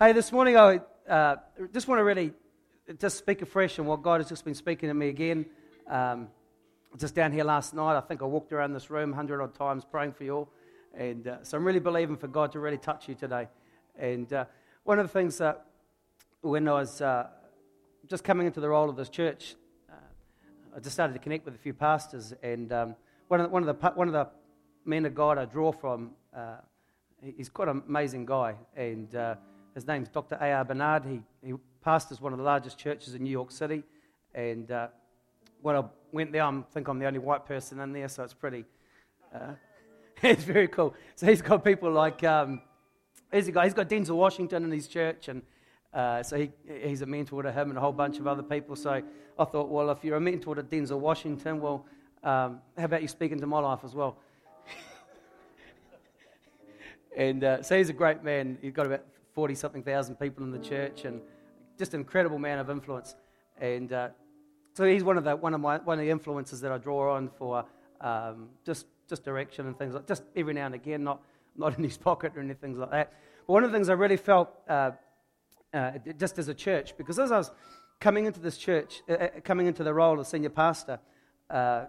Hey, this morning I uh, just want to really just speak afresh on what God has just been speaking to me again. Um, just down here last night, I think I walked around this room hundred odd times praying for you all, and uh, so I'm really believing for God to really touch you today. And uh, one of the things that when I was uh, just coming into the role of this church, uh, I just started to connect with a few pastors, and um, one, of the, one of the one of the men of God I draw from, uh, he's quite an amazing guy, and his name's Dr. A.R. Bernard. He, he pastors one of the largest churches in New York City. And uh, when I went there, I think I'm the only white person in there, so it's pretty, uh, it's very cool. So he's got people like, um, he's, got, he's got Denzel Washington in his church, and uh, so he, he's a mentor to him and a whole bunch of other people. So I thought, well, if you're a mentor to Denzel Washington, well, um, how about you speak into my life as well? and uh, so he's a great man. He's got about 40 something thousand people in the church and just an incredible man of influence. And uh, so he's one of, the, one, of my, one of the influences that I draw on for um, just, just direction and things like just every now and again, not, not in his pocket or anything like that. But one of the things I really felt uh, uh, just as a church, because as I was coming into this church, uh, uh, coming into the role of senior pastor, uh,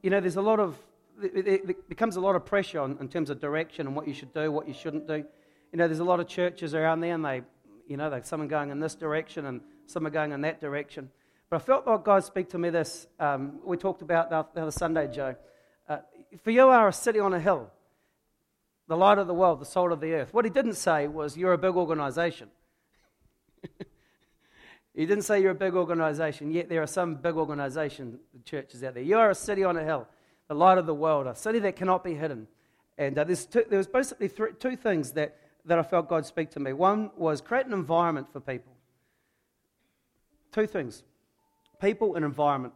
you know, there's a lot of, it, becomes a lot of pressure on, in terms of direction and what you should do, what you shouldn't do you know, there's a lot of churches around there, and they, you know, they, some are going in this direction and some are going in that direction. But I felt like God speak to me this. Um, we talked about the other Sunday, Joe. Uh, for you are a city on a hill, the light of the world, the salt of the earth. What he didn't say was you're a big organization. he didn't say you're a big organization, yet there are some big organization churches out there. You are a city on a hill, the light of the world, a city that cannot be hidden. And uh, two, there was basically three, two things that that I felt God speak to me. One was create an environment for people. Two things people and environment.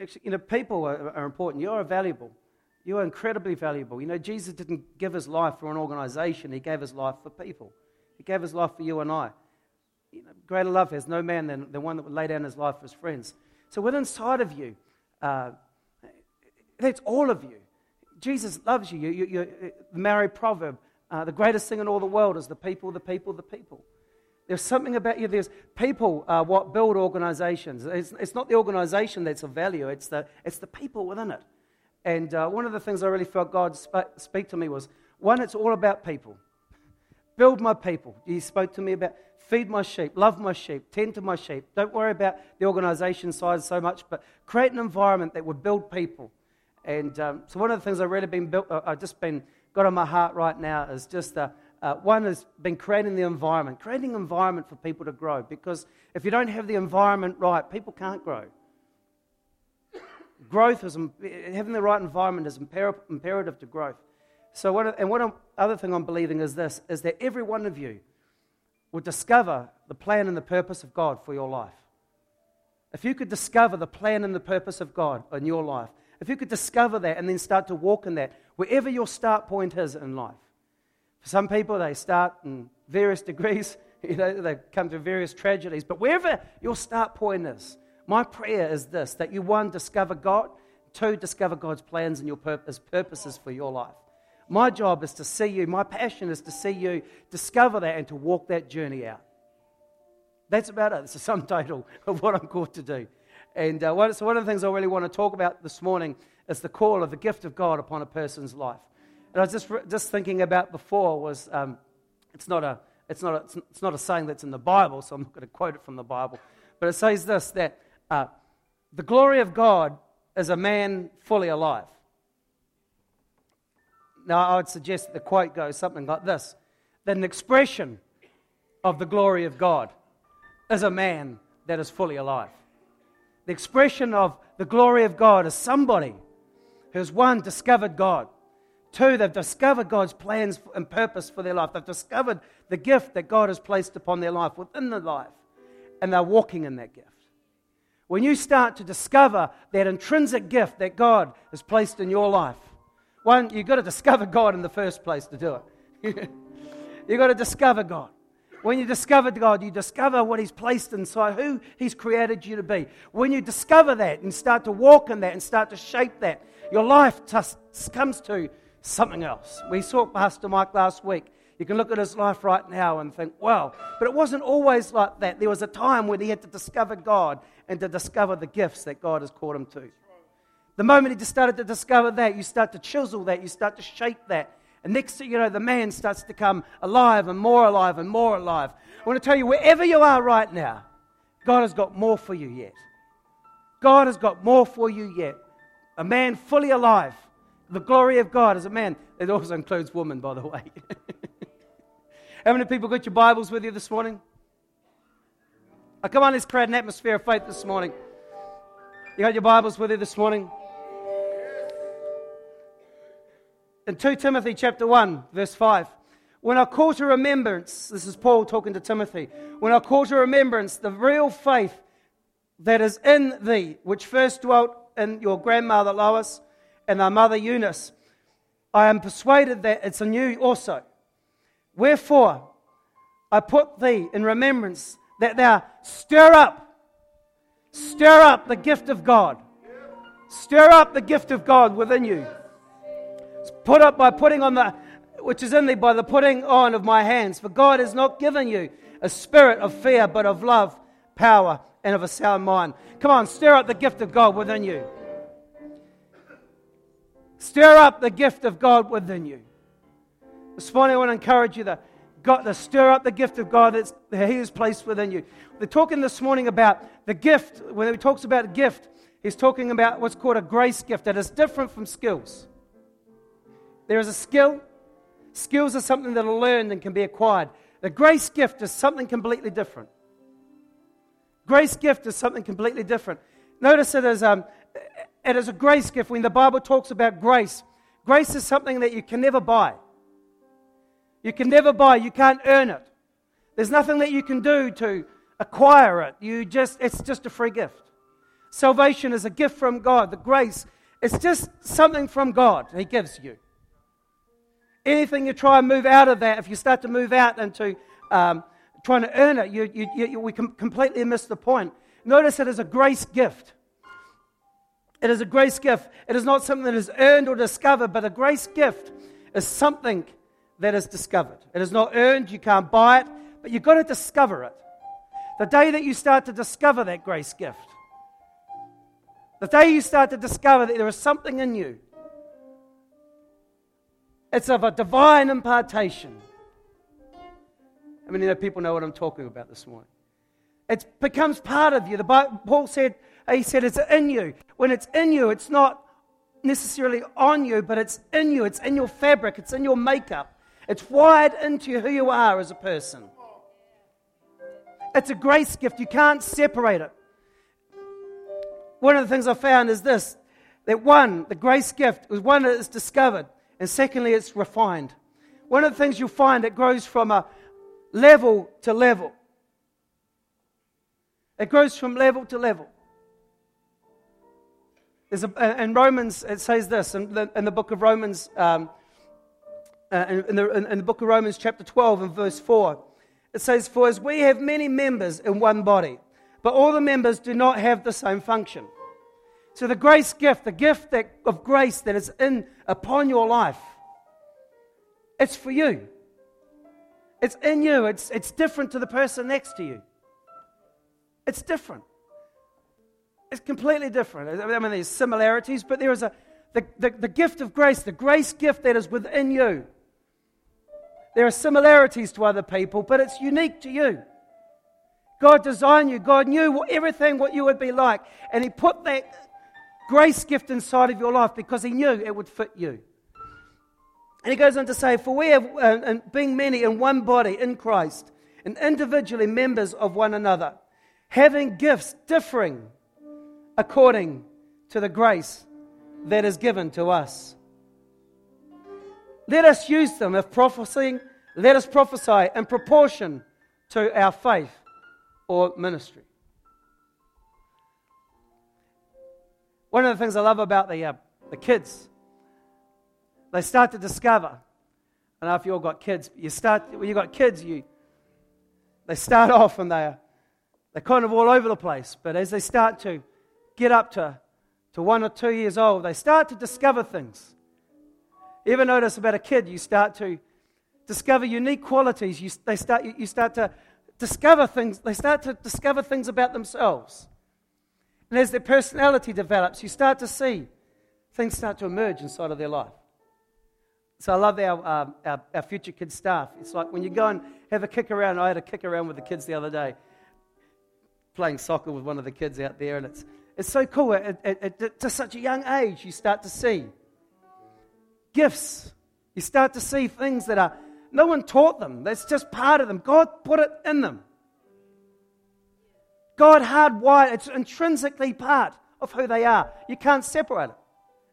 Actually, you know, people are, are important. You are valuable. You are incredibly valuable. You know, Jesus didn't give his life for an organization, he gave his life for people. He gave his life for you and I. You know, greater love has no man than the one that would lay down his life for his friends. So, within inside of you, uh, that's all of you. Jesus loves you. you, you, you the Maori proverb uh, the greatest thing in all the world is the people, the people, the people. There's something about you. There's people uh, what build organizations. It's, it's, not the organization that's of value, it's the, it's the people within it. And uh, one of the things I really felt God sp- speak to me was one, it's all about people. Build my people. He spoke to me about feed my sheep, love my sheep, tend to my sheep. Don't worry about the organization size so much, but create an environment that would build people. And um, so one of the things I've really been built, uh, I've just been got on my heart right now is just uh, uh, one has been creating the environment, creating an environment for people to grow. Because if you don't have the environment right, people can't grow. growth is having the right environment is imperative to growth. So, what, and one other thing I'm believing is this: is that every one of you will discover the plan and the purpose of God for your life. If you could discover the plan and the purpose of God in your life, if you could discover that and then start to walk in that, wherever your start point is in life. For some people, they start in various degrees, you know, they come through various tragedies, but wherever your start point is, my prayer is this that you, one, discover God, two, discover God's plans and your purpose, purposes for your life. My job is to see you, my passion is to see you discover that and to walk that journey out. That's about it. It's a sum total of what I'm called to do. And uh, what, so, one of the things I really want to talk about this morning is the call of the gift of God upon a person's life. And I was just, just thinking about before was um, it's, not a, it's, not a, it's not a saying that's in the Bible, so I'm not going to quote it from the Bible. But it says this that uh, the glory of God is a man fully alive. Now, I would suggest that the quote goes something like this that an expression of the glory of God is a man that is fully alive. The expression of the glory of God is somebody who's one, discovered God. Two, they've discovered God's plans and purpose for their life. They've discovered the gift that God has placed upon their life within their life, and they're walking in that gift. When you start to discover that intrinsic gift that God has placed in your life, one, you've got to discover God in the first place to do it. you've got to discover God. When you discover God, you discover what He's placed inside, who He's created you to be. When you discover that and start to walk in that and start to shape that, your life just comes to something else. We saw Pastor Mike last week. You can look at his life right now and think, wow. But it wasn't always like that. There was a time when he had to discover God and to discover the gifts that God has called him to. The moment he just started to discover that, you start to chisel that, you start to shape that. And next thing you know, the man starts to come alive and more alive and more alive. I want to tell you, wherever you are right now, God has got more for you yet. God has got more for you yet. A man fully alive. The glory of God as a man. It also includes woman, by the way. How many people got your Bibles with you this morning? Oh, come on, let's create an atmosphere of faith this morning. You got your Bibles with you this morning? In 2 Timothy chapter 1, verse 5. When I call to remembrance, this is Paul talking to Timothy, when I call to remembrance the real faith that is in thee, which first dwelt in your grandmother Lois and thy mother Eunice, I am persuaded that it's in you also. Wherefore, I put thee in remembrance that thou stir up, stir up the gift of God. Stir up the gift of God within you. Put up by putting on the, which is in thee by the putting on of my hands. For God has not given you a spirit of fear, but of love, power, and of a sound mind. Come on, stir up the gift of God within you. Stir up the gift of God within you. This morning, I want to encourage you to, God, to stir up the gift of God that's, that He has placed within you. We're talking this morning about the gift. When He talks about gift, He's talking about what's called a grace gift that is different from skills. There is a skill. Skills are something that are learned and can be acquired. The grace gift is something completely different. Grace gift is something completely different. Notice it is, um, it is a grace gift. When the Bible talks about grace, grace is something that you can never buy. You can never buy, you can't earn it. There's nothing that you can do to acquire it. You just it's just a free gift. Salvation is a gift from God. The grace it's just something from God He gives you. Anything you try and move out of that, if you start to move out into um, trying to earn it, you, you, you, we completely miss the point. Notice it is a grace gift. It is a grace gift. It is not something that is earned or discovered, but a grace gift is something that is discovered. It is not earned, you can't buy it, but you've got to discover it. The day that you start to discover that grace gift, the day you start to discover that there is something in you, it's of a divine impartation. I mean, you know, people know what I'm talking about this morning. It becomes part of you. The Bible, Paul said, he said it's in you. When it's in you, it's not necessarily on you, but it's in you. It's in your fabric. It's in your makeup. It's wired into who you are as a person. It's a grace gift. You can't separate it. One of the things I found is this that one, the grace gift, was one that is discovered, and secondly, it's refined. One of the things you'll find it grows from a level to level. It grows from level to level. There's a, in Romans, it says this in the, in the book of Romans, um, uh, in, the, in, the book of Romans, chapter 12, and verse 4. It says, For as we have many members in one body, but all the members do not have the same function. So the grace gift, the gift that, of grace that is in upon your life, it's for you. It's in you. It's, it's different to the person next to you. It's different. It's completely different. I mean, there's similarities, but there is a the, the, the gift of grace, the grace gift that is within you. There are similarities to other people, but it's unique to you. God designed you. God knew everything what you would be like. And He put that grace gift inside of your life because He knew it would fit you. And He goes on to say, For we have, uh, being many in one body in Christ, and individually members of one another, having gifts differing according to the grace that is given to us. Let us use them. If prophesying, let us prophesy in proportion to our faith or ministry. One of the things I love about the, uh, the kids, they start to discover. I don't know if you all got kids, you start when you got kids, you they start off and they're they're kind of all over the place. But as they start to get up to, to one or two years old, they start to discover things. You ever notice about a kid? You start to discover unique qualities. You, they start, you start to discover things, they start to discover things about themselves. And as their personality develops, you start to see things start to emerge inside of their life. So I love our, um, our, our, future kids staff. It's like when you go and have a kick around. I had a kick around with the kids the other day, playing soccer with one of the kids out there, and it's, it's so cool. At, at, at, at such a young age, you start to see gifts. You start to see things that are no one taught them. That's just part of them. God put it in them. God hardwired. It's intrinsically part of who they are. You can't separate it.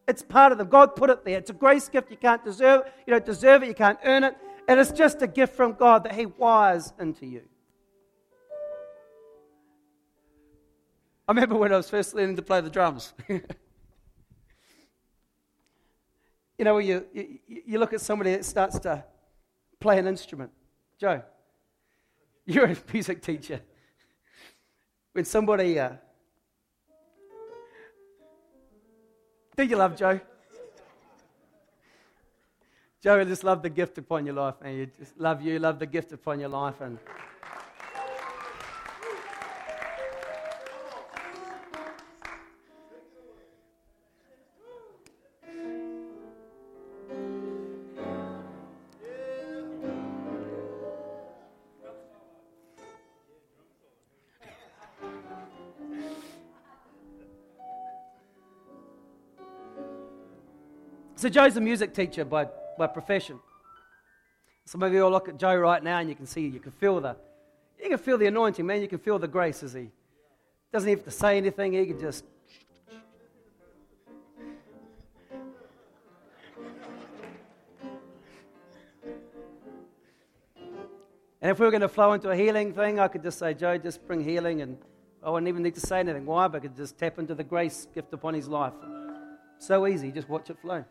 It's part of them. God put it there. It's a grace gift. You can't deserve it. You don't deserve it. You can't earn it. And it's just a gift from God that He wires into you. I remember when I was first learning to play the drums. you know, you, you, you look at somebody that starts to play an instrument. Joe, you're a music teacher. When somebody. Uh, do you love Joe? Joe, I just love the gift upon your life, man. You just love you, love the gift upon your life. And So Joe's a music teacher by, by profession. Some of you all look at Joe right now and you can see, you can feel the, you can feel the anointing, man. You can feel the grace as he doesn't have to say anything. He can just. And if we were going to flow into a healing thing, I could just say, Joe, just bring healing, and I wouldn't even need to say anything. Why? But I could just tap into the grace gift upon his life. So easy, just watch it flow.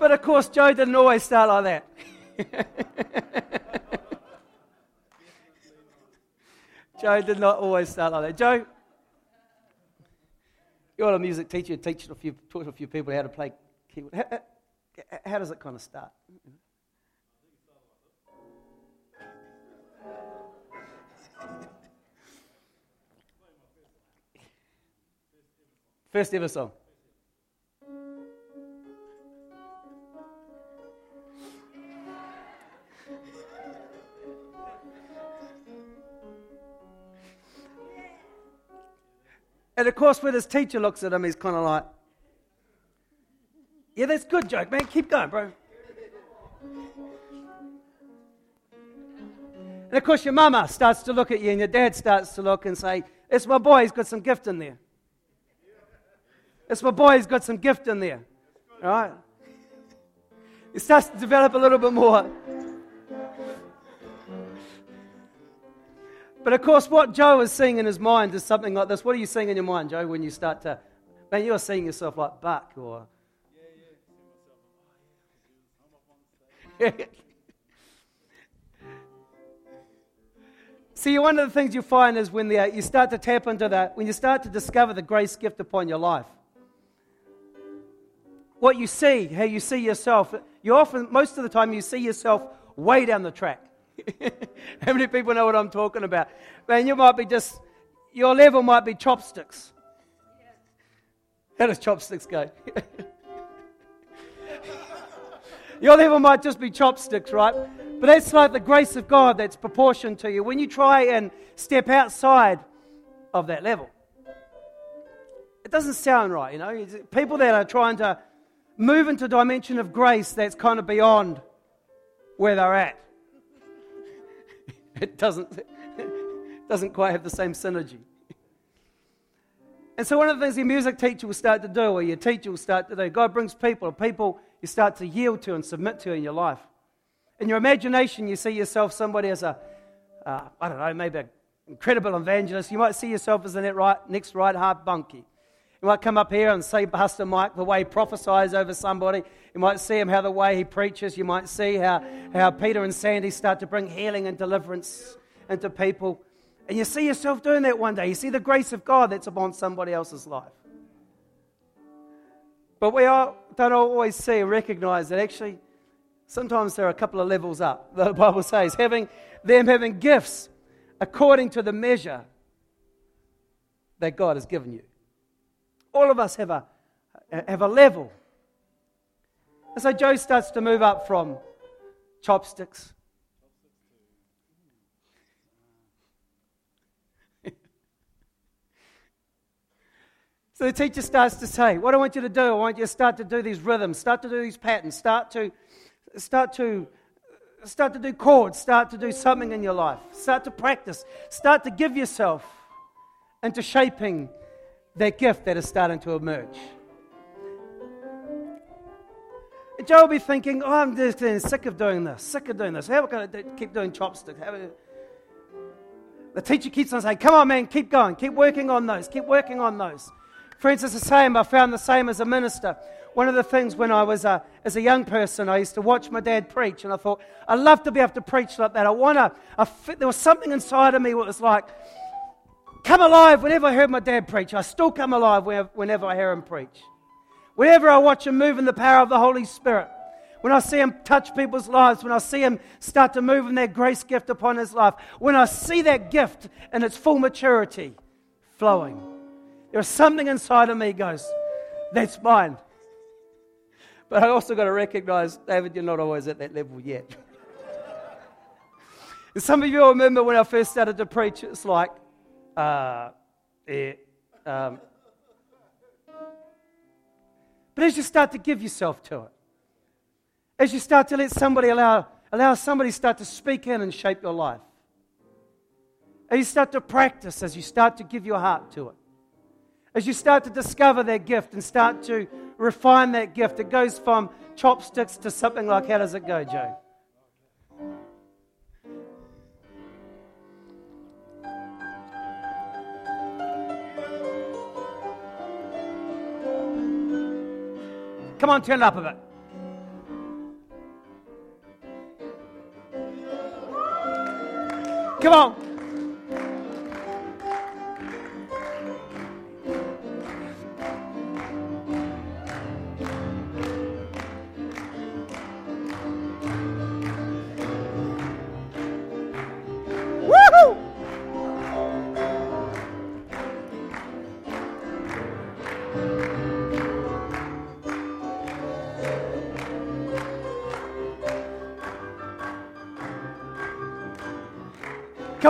But of course, Joe didn't always start like that. Joe did not always start like that. Joe, you're a music teacher, you teach a few, taught a few people how to play keyboard. How, uh, how does it kind of start? First ever song. And of course, when his teacher looks at him, he's kind of like, Yeah, that's good joke, man. Keep going, bro. And of course, your mama starts to look at you, and your dad starts to look and say, It's my boy, he's got some gift in there. It's my boy, he's got some gift in there. All right? He starts to develop a little bit more. But of course, what Joe is seeing in his mind is something like this. What are you seeing in your mind, Joe, when you start to, man, you're seeing yourself like Buck or. See, one of the things you find is when the, uh, you start to tap into that, when you start to discover the grace gift upon your life, what you see, how you see yourself, you often, most of the time, you see yourself way down the track. How many people know what I'm talking about? Man, you might be just, your level might be chopsticks. How does chopsticks go? your level might just be chopsticks, right? But that's like the grace of God that's proportioned to you. When you try and step outside of that level, it doesn't sound right, you know. People that are trying to move into a dimension of grace that's kind of beyond where they're at. it doesn't, doesn't quite have the same synergy. And so, one of the things your music teacher will start to do, or your teacher will start to do, God brings people, people you start to yield to and submit to in your life. In your imagination, you see yourself somebody as a, uh, I don't know, maybe an incredible evangelist. You might see yourself as the right, next Reinhard Bonnke. You might come up here and see Pastor Mike the way he prophesies over somebody. You might see him how the way he preaches. You might see how, how Peter and Sandy start to bring healing and deliverance into people. And you see yourself doing that one day. You see the grace of God that's upon somebody else's life. But we don't always see and recognize that actually sometimes there are a couple of levels up. The Bible says, having them having gifts according to the measure that God has given you. All of us have a, have a level. And so Joe starts to move up from chopsticks. so the teacher starts to say, What I want you to do, I want you to start to do these rhythms, start to do these patterns, start to start to start to do chords, start to do something in your life, start to practice, start to give yourself into shaping that gift that is starting to emerge. Joe will be thinking, oh, I'm just getting sick of doing this, sick of doing this. How I going to keep doing chopsticks? The teacher keeps on saying, come on, man, keep going, keep working on those, keep working on those. Friends, it's the same. I found the same as a minister. One of the things when I was a, as a young person, I used to watch my dad preach, and I thought, I'd love to be able to preach like that. I want to, there was something inside of me that was like, come alive whenever I heard my dad preach. I still come alive whenever I hear him preach. Whenever I watch him move in the power of the Holy Spirit, when I see him touch people's lives, when I see him start to move in that grace gift upon his life, when I see that gift in its full maturity flowing, there's something inside of me goes, that's mine. But I also got to recognize, David, you're not always at that level yet. and some of you remember when I first started to preach, it's like, uh, eh, um. But as you start to give yourself to it, as you start to let somebody allow, allow somebody start to speak in and shape your life, as you start to practice, as you start to give your heart to it, as you start to discover that gift and start to refine that gift, it goes from chopsticks to something like how does it go, Joe? Come on, turn it up a bit. Come on.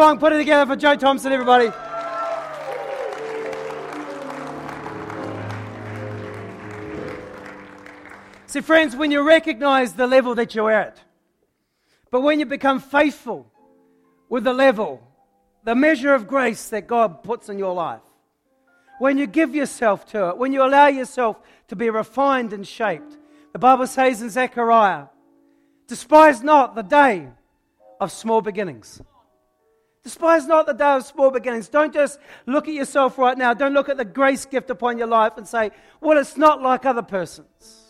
Come on, put it together for Joe Thompson, everybody. See, friends, when you recognize the level that you're at, but when you become faithful with the level, the measure of grace that God puts in your life, when you give yourself to it, when you allow yourself to be refined and shaped, the Bible says in Zechariah, despise not the day of small beginnings. Despise not the day of small beginnings. Don't just look at yourself right now. Don't look at the grace gift upon your life and say, well, it's not like other persons.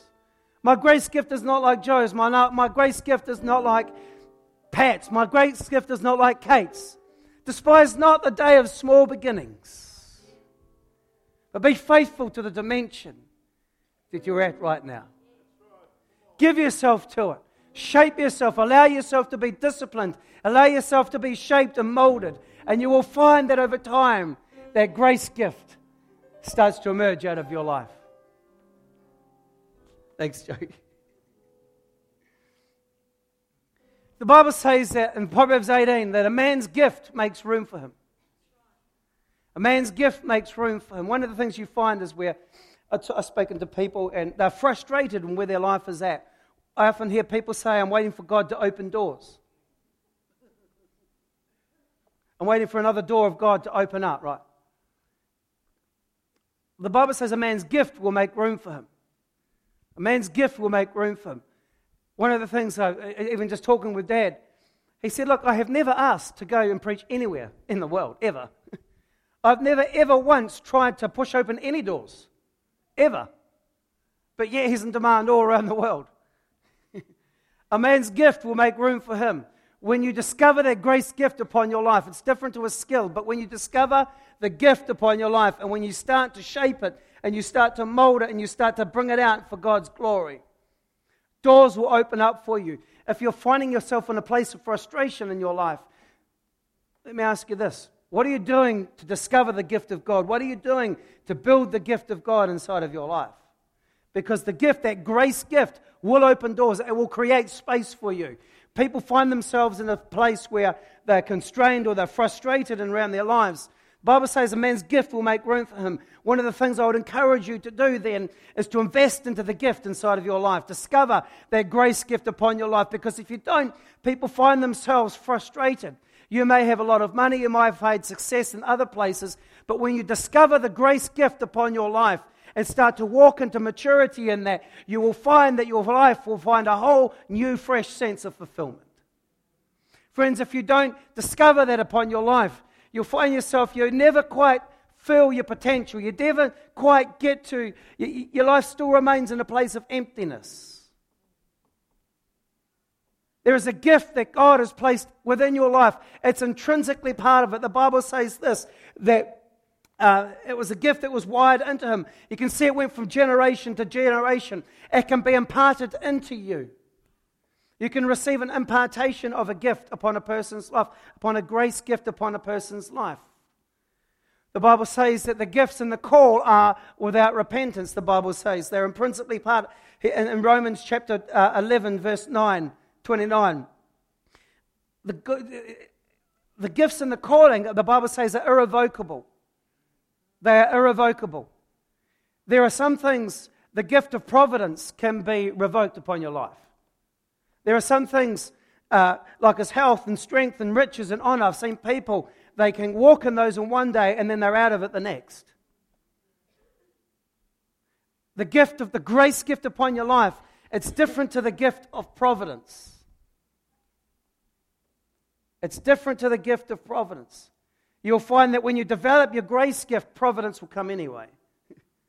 My grace gift is not like Joe's. My, my grace gift is not like Pat's. My grace gift is not like Kate's. Despise not the day of small beginnings, but be faithful to the dimension that you're at right now. Give yourself to it. Shape yourself. Allow yourself to be disciplined. Allow yourself to be shaped and molded. And you will find that over time, that grace gift starts to emerge out of your life. Thanks, Joe. The Bible says that in Proverbs 18 that a man's gift makes room for him. A man's gift makes room for him. One of the things you find is where I've spoken to people and they're frustrated in where their life is at. I often hear people say, I'm waiting for God to open doors. I'm waiting for another door of God to open up, right? The Bible says a man's gift will make room for him. A man's gift will make room for him. One of the things, I, even just talking with Dad, he said, Look, I have never asked to go and preach anywhere in the world, ever. I've never, ever once tried to push open any doors, ever. But yet he's in demand all around the world. A man's gift will make room for him. When you discover that grace gift upon your life, it's different to a skill, but when you discover the gift upon your life and when you start to shape it and you start to mold it and you start to bring it out for God's glory, doors will open up for you. If you're finding yourself in a place of frustration in your life, let me ask you this. What are you doing to discover the gift of God? What are you doing to build the gift of God inside of your life? Because the gift, that grace gift, will open doors. It will create space for you. People find themselves in a place where they're constrained or they're frustrated and around their lives. The Bible says a man's gift will make room for him. One of the things I would encourage you to do then is to invest into the gift inside of your life. Discover that grace gift upon your life because if you don't, people find themselves frustrated. You may have a lot of money, you might have had success in other places, but when you discover the grace gift upon your life, and start to walk into maturity in that, you will find that your life will find a whole new, fresh sense of fulfillment. Friends, if you don't discover that upon your life, you'll find yourself, you never quite feel your potential. You never quite get to, your life still remains in a place of emptiness. There is a gift that God has placed within your life. It's intrinsically part of it. The Bible says this that uh, it was a gift that was wired into him. You can see it went from generation to generation. It can be imparted into you. You can receive an impartation of a gift upon a person's life, upon a grace gift upon a person's life. The Bible says that the gifts and the call are without repentance, the Bible says. They're principally part in Romans chapter uh, 11, verse 9, 29. The, the gifts and the calling, the Bible says, are irrevocable. They are irrevocable. There are some things, the gift of providence can be revoked upon your life. There are some things, uh, like his health and strength and riches and honor. I've seen people, they can walk in those in one day and then they're out of it the next. The gift of the grace gift upon your life, it's different to the gift of providence. It's different to the gift of providence. You'll find that when you develop your grace gift, providence will come anyway.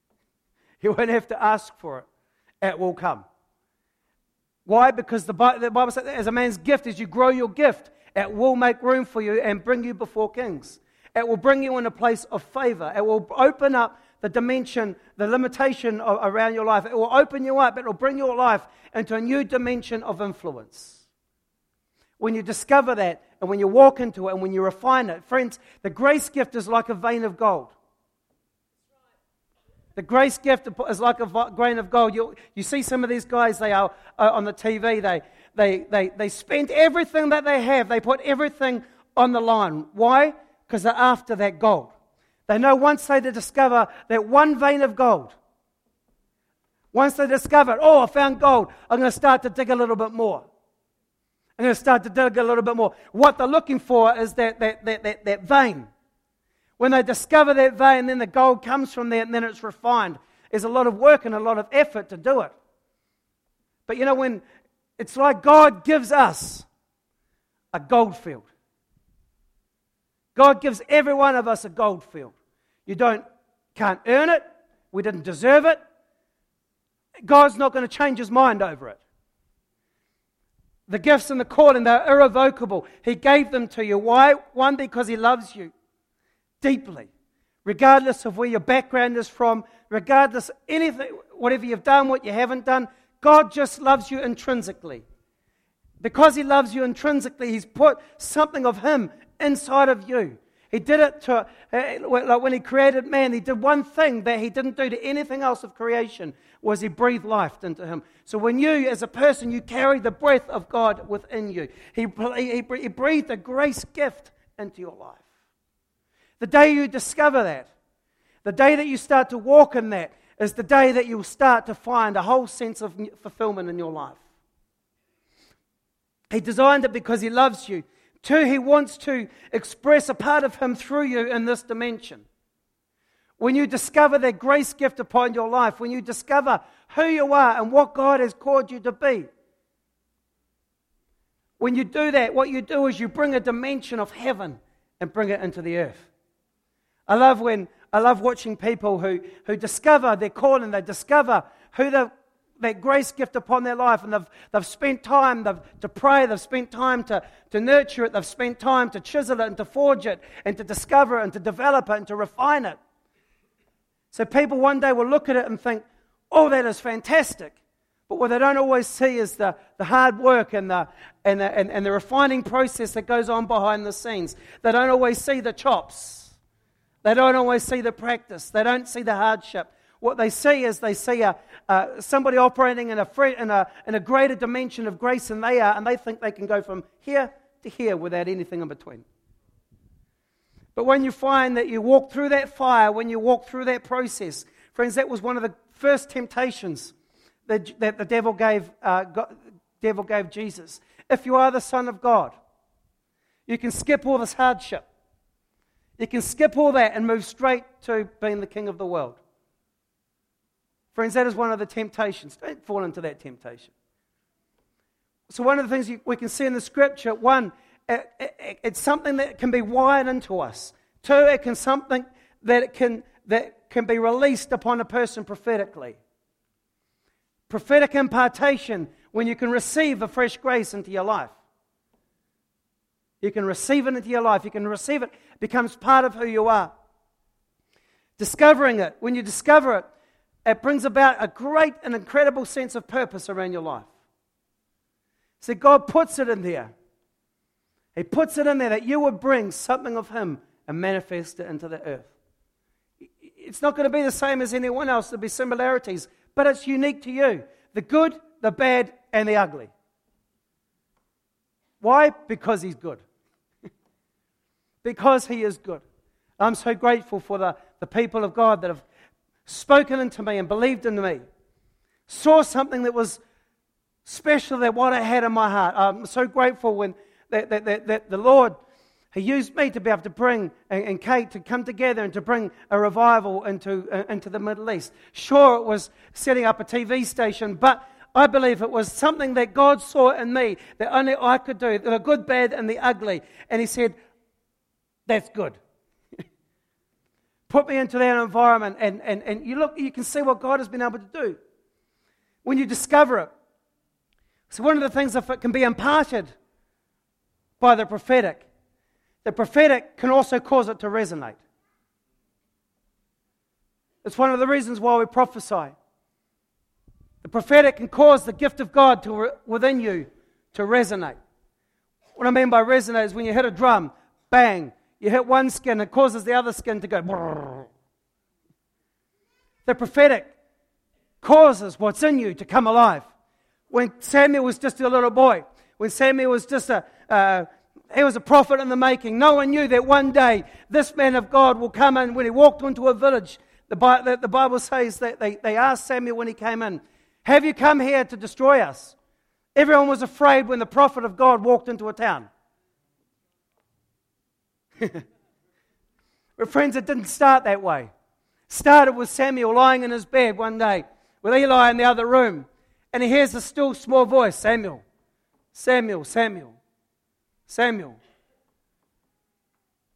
you won't have to ask for it, it will come. Why? Because the Bible says, as a man's gift, as you grow your gift, it will make room for you and bring you before kings. It will bring you in a place of favor. It will open up the dimension, the limitation of, around your life. It will open you up. It will bring your life into a new dimension of influence. When you discover that, and when you walk into it and when you refine it. Friends, the grace gift is like a vein of gold. The grace gift is like a grain of gold. You, you see some of these guys, they are uh, on the TV, they, they, they, they spend everything that they have, they put everything on the line. Why? Because they're after that gold. They know once they discover that one vein of gold, once they discover, oh, I found gold, I'm going to start to dig a little bit more. I'm going to start to dig a little bit more. What they're looking for is that, that, that, that, that vein. When they discover that vein, then the gold comes from there and then it's refined. There's a lot of work and a lot of effort to do it. But you know, when it's like God gives us a gold field. God gives every one of us a gold field. You don't can't earn it. We didn't deserve it. God's not going to change his mind over it. The gifts and the calling, they're irrevocable. He gave them to you. Why? One, because He loves you deeply, regardless of where your background is from, regardless of anything, whatever you've done, what you haven't done. God just loves you intrinsically. Because He loves you intrinsically, He's put something of Him inside of you. He did it to, uh, like when he created man, he did one thing that he didn't do to anything else of creation, was he breathed life into him. So when you, as a person, you carry the breath of God within you, he, he, he breathed a grace gift into your life. The day you discover that, the day that you start to walk in that, is the day that you'll start to find a whole sense of fulfillment in your life. He designed it because he loves you. Two, he wants to express a part of him through you in this dimension. When you discover that grace gift upon your life, when you discover who you are and what God has called you to be, when you do that, what you do is you bring a dimension of heaven and bring it into the earth. I love when I love watching people who, who discover their calling, they discover who that grace gift upon their life and they've, they've spent time to pray, they've spent time to, to nurture it, they've spent time to chisel it and to forge it and to discover it and to develop it and to refine it. So people one day will look at it and think, oh, that is fantastic. But what they don't always see is the, the hard work and the, and, the, and, and the refining process that goes on behind the scenes. They don't always see the chops. They don't always see the practice. They don't see the hardship. What they see is they see a, uh, somebody operating in a, in, a, in a greater dimension of grace than they are, and they think they can go from here to here without anything in between. But when you find that you walk through that fire, when you walk through that process, friends, that was one of the first temptations that, that the devil gave, uh, God, devil gave Jesus. If you are the Son of God, you can skip all this hardship. You can skip all that and move straight to being the king of the world. Friends, that is one of the temptations. Don't fall into that temptation. So, one of the things we can see in the scripture one, it, it, it's something that can be wired into us. Two, it can something that it can that can be released upon a person prophetically. Prophetic impartation when you can receive a fresh grace into your life. You can receive it into your life. You can receive it. It becomes part of who you are. Discovering it. When you discover it, it brings about a great and incredible sense of purpose around your life. See, God puts it in there. He puts it in there that you would bring something of Him and manifest it into the earth. It's not going to be the same as anyone else. There'll be similarities, but it's unique to you the good, the bad, and the ugly. Why? Because He's good. because He is good. I'm so grateful for the, the people of God that have spoken into me and believed in me, saw something that was special that what I had in my heart. I'm so grateful when that, that, that, that the Lord he used me to be able to bring, and, and Kate to come together and to bring a revival into, uh, into the Middle East. Sure, it was setting up a TV station, but I believe it was something that God saw in me that only I could do the good, bad, and the ugly. And He said, That's good. Put me into that environment, and, and, and you look, you can see what God has been able to do when you discover it. So, one of the things, if it can be imparted by the prophetic, the prophetic can also cause it to resonate. It's one of the reasons why we prophesy. The prophetic can cause the gift of God to, within you to resonate. What I mean by resonate is when you hit a drum, bang, you hit one skin, it causes the other skin to go. The prophetic causes what's in you to come alive. When Samuel was just a little boy, when Samuel was just a, uh, he was a prophet in the making. No one knew that one day this man of God will come in. When he walked into a village, the, Bible says that they, they asked Samuel when he came in, Have you come here to destroy us? Everyone was afraid when the prophet of God walked into a town. but friends, it didn't start that way. It started with Samuel lying in his bed one day with Eli in the other room, and he hears a still small voice Samuel, Samuel, Samuel, Samuel,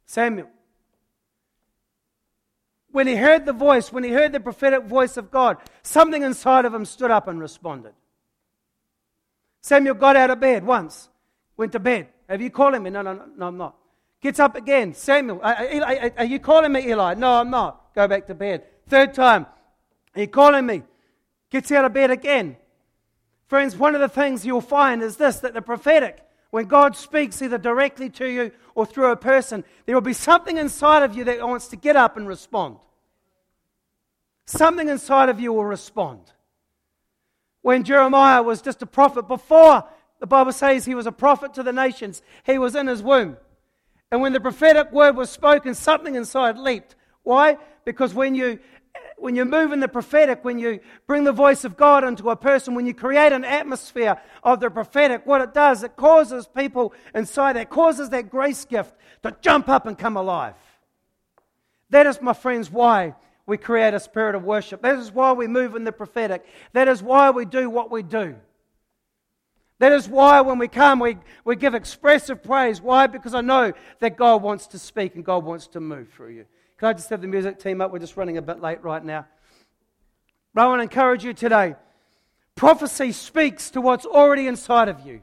Samuel. When he heard the voice, when he heard the prophetic voice of God, something inside of him stood up and responded. Samuel got out of bed once, went to bed. Have you called him? No, no, no, I'm not. Gets up again. Samuel, are you calling me, Eli? No, I'm not. Go back to bed. Third time, are you calling me? Gets out of bed again. Friends, one of the things you'll find is this that the prophetic, when God speaks either directly to you or through a person, there will be something inside of you that wants to get up and respond. Something inside of you will respond. When Jeremiah was just a prophet, before the Bible says he was a prophet to the nations, he was in his womb. And when the prophetic word was spoken, something inside leaped. Why? Because when you when you move in the prophetic, when you bring the voice of God into a person, when you create an atmosphere of the prophetic, what it does, it causes people inside, it causes that grace gift to jump up and come alive. That is, my friends, why we create a spirit of worship. That is why we move in the prophetic. That is why we do what we do. That is why when we come, we, we give expressive praise. Why? Because I know that God wants to speak and God wants to move through you. Can I just have the music team up? We're just running a bit late right now. But I want to encourage you today. Prophecy speaks to what's already inside of you.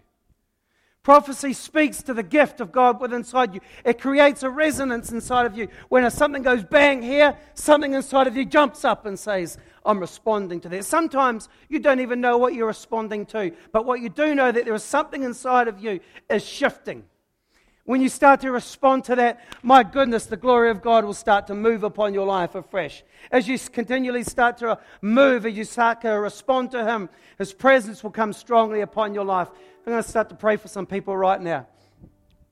Prophecy speaks to the gift of God within inside you. It creates a resonance inside of you. When something goes bang here, something inside of you jumps up and says, I'm responding to that. Sometimes you don't even know what you're responding to, but what you do know that there is something inside of you is shifting. When you start to respond to that, my goodness, the glory of God will start to move upon your life afresh. As you continually start to move, as you start to respond to Him, His presence will come strongly upon your life. I'm going to start to pray for some people right now.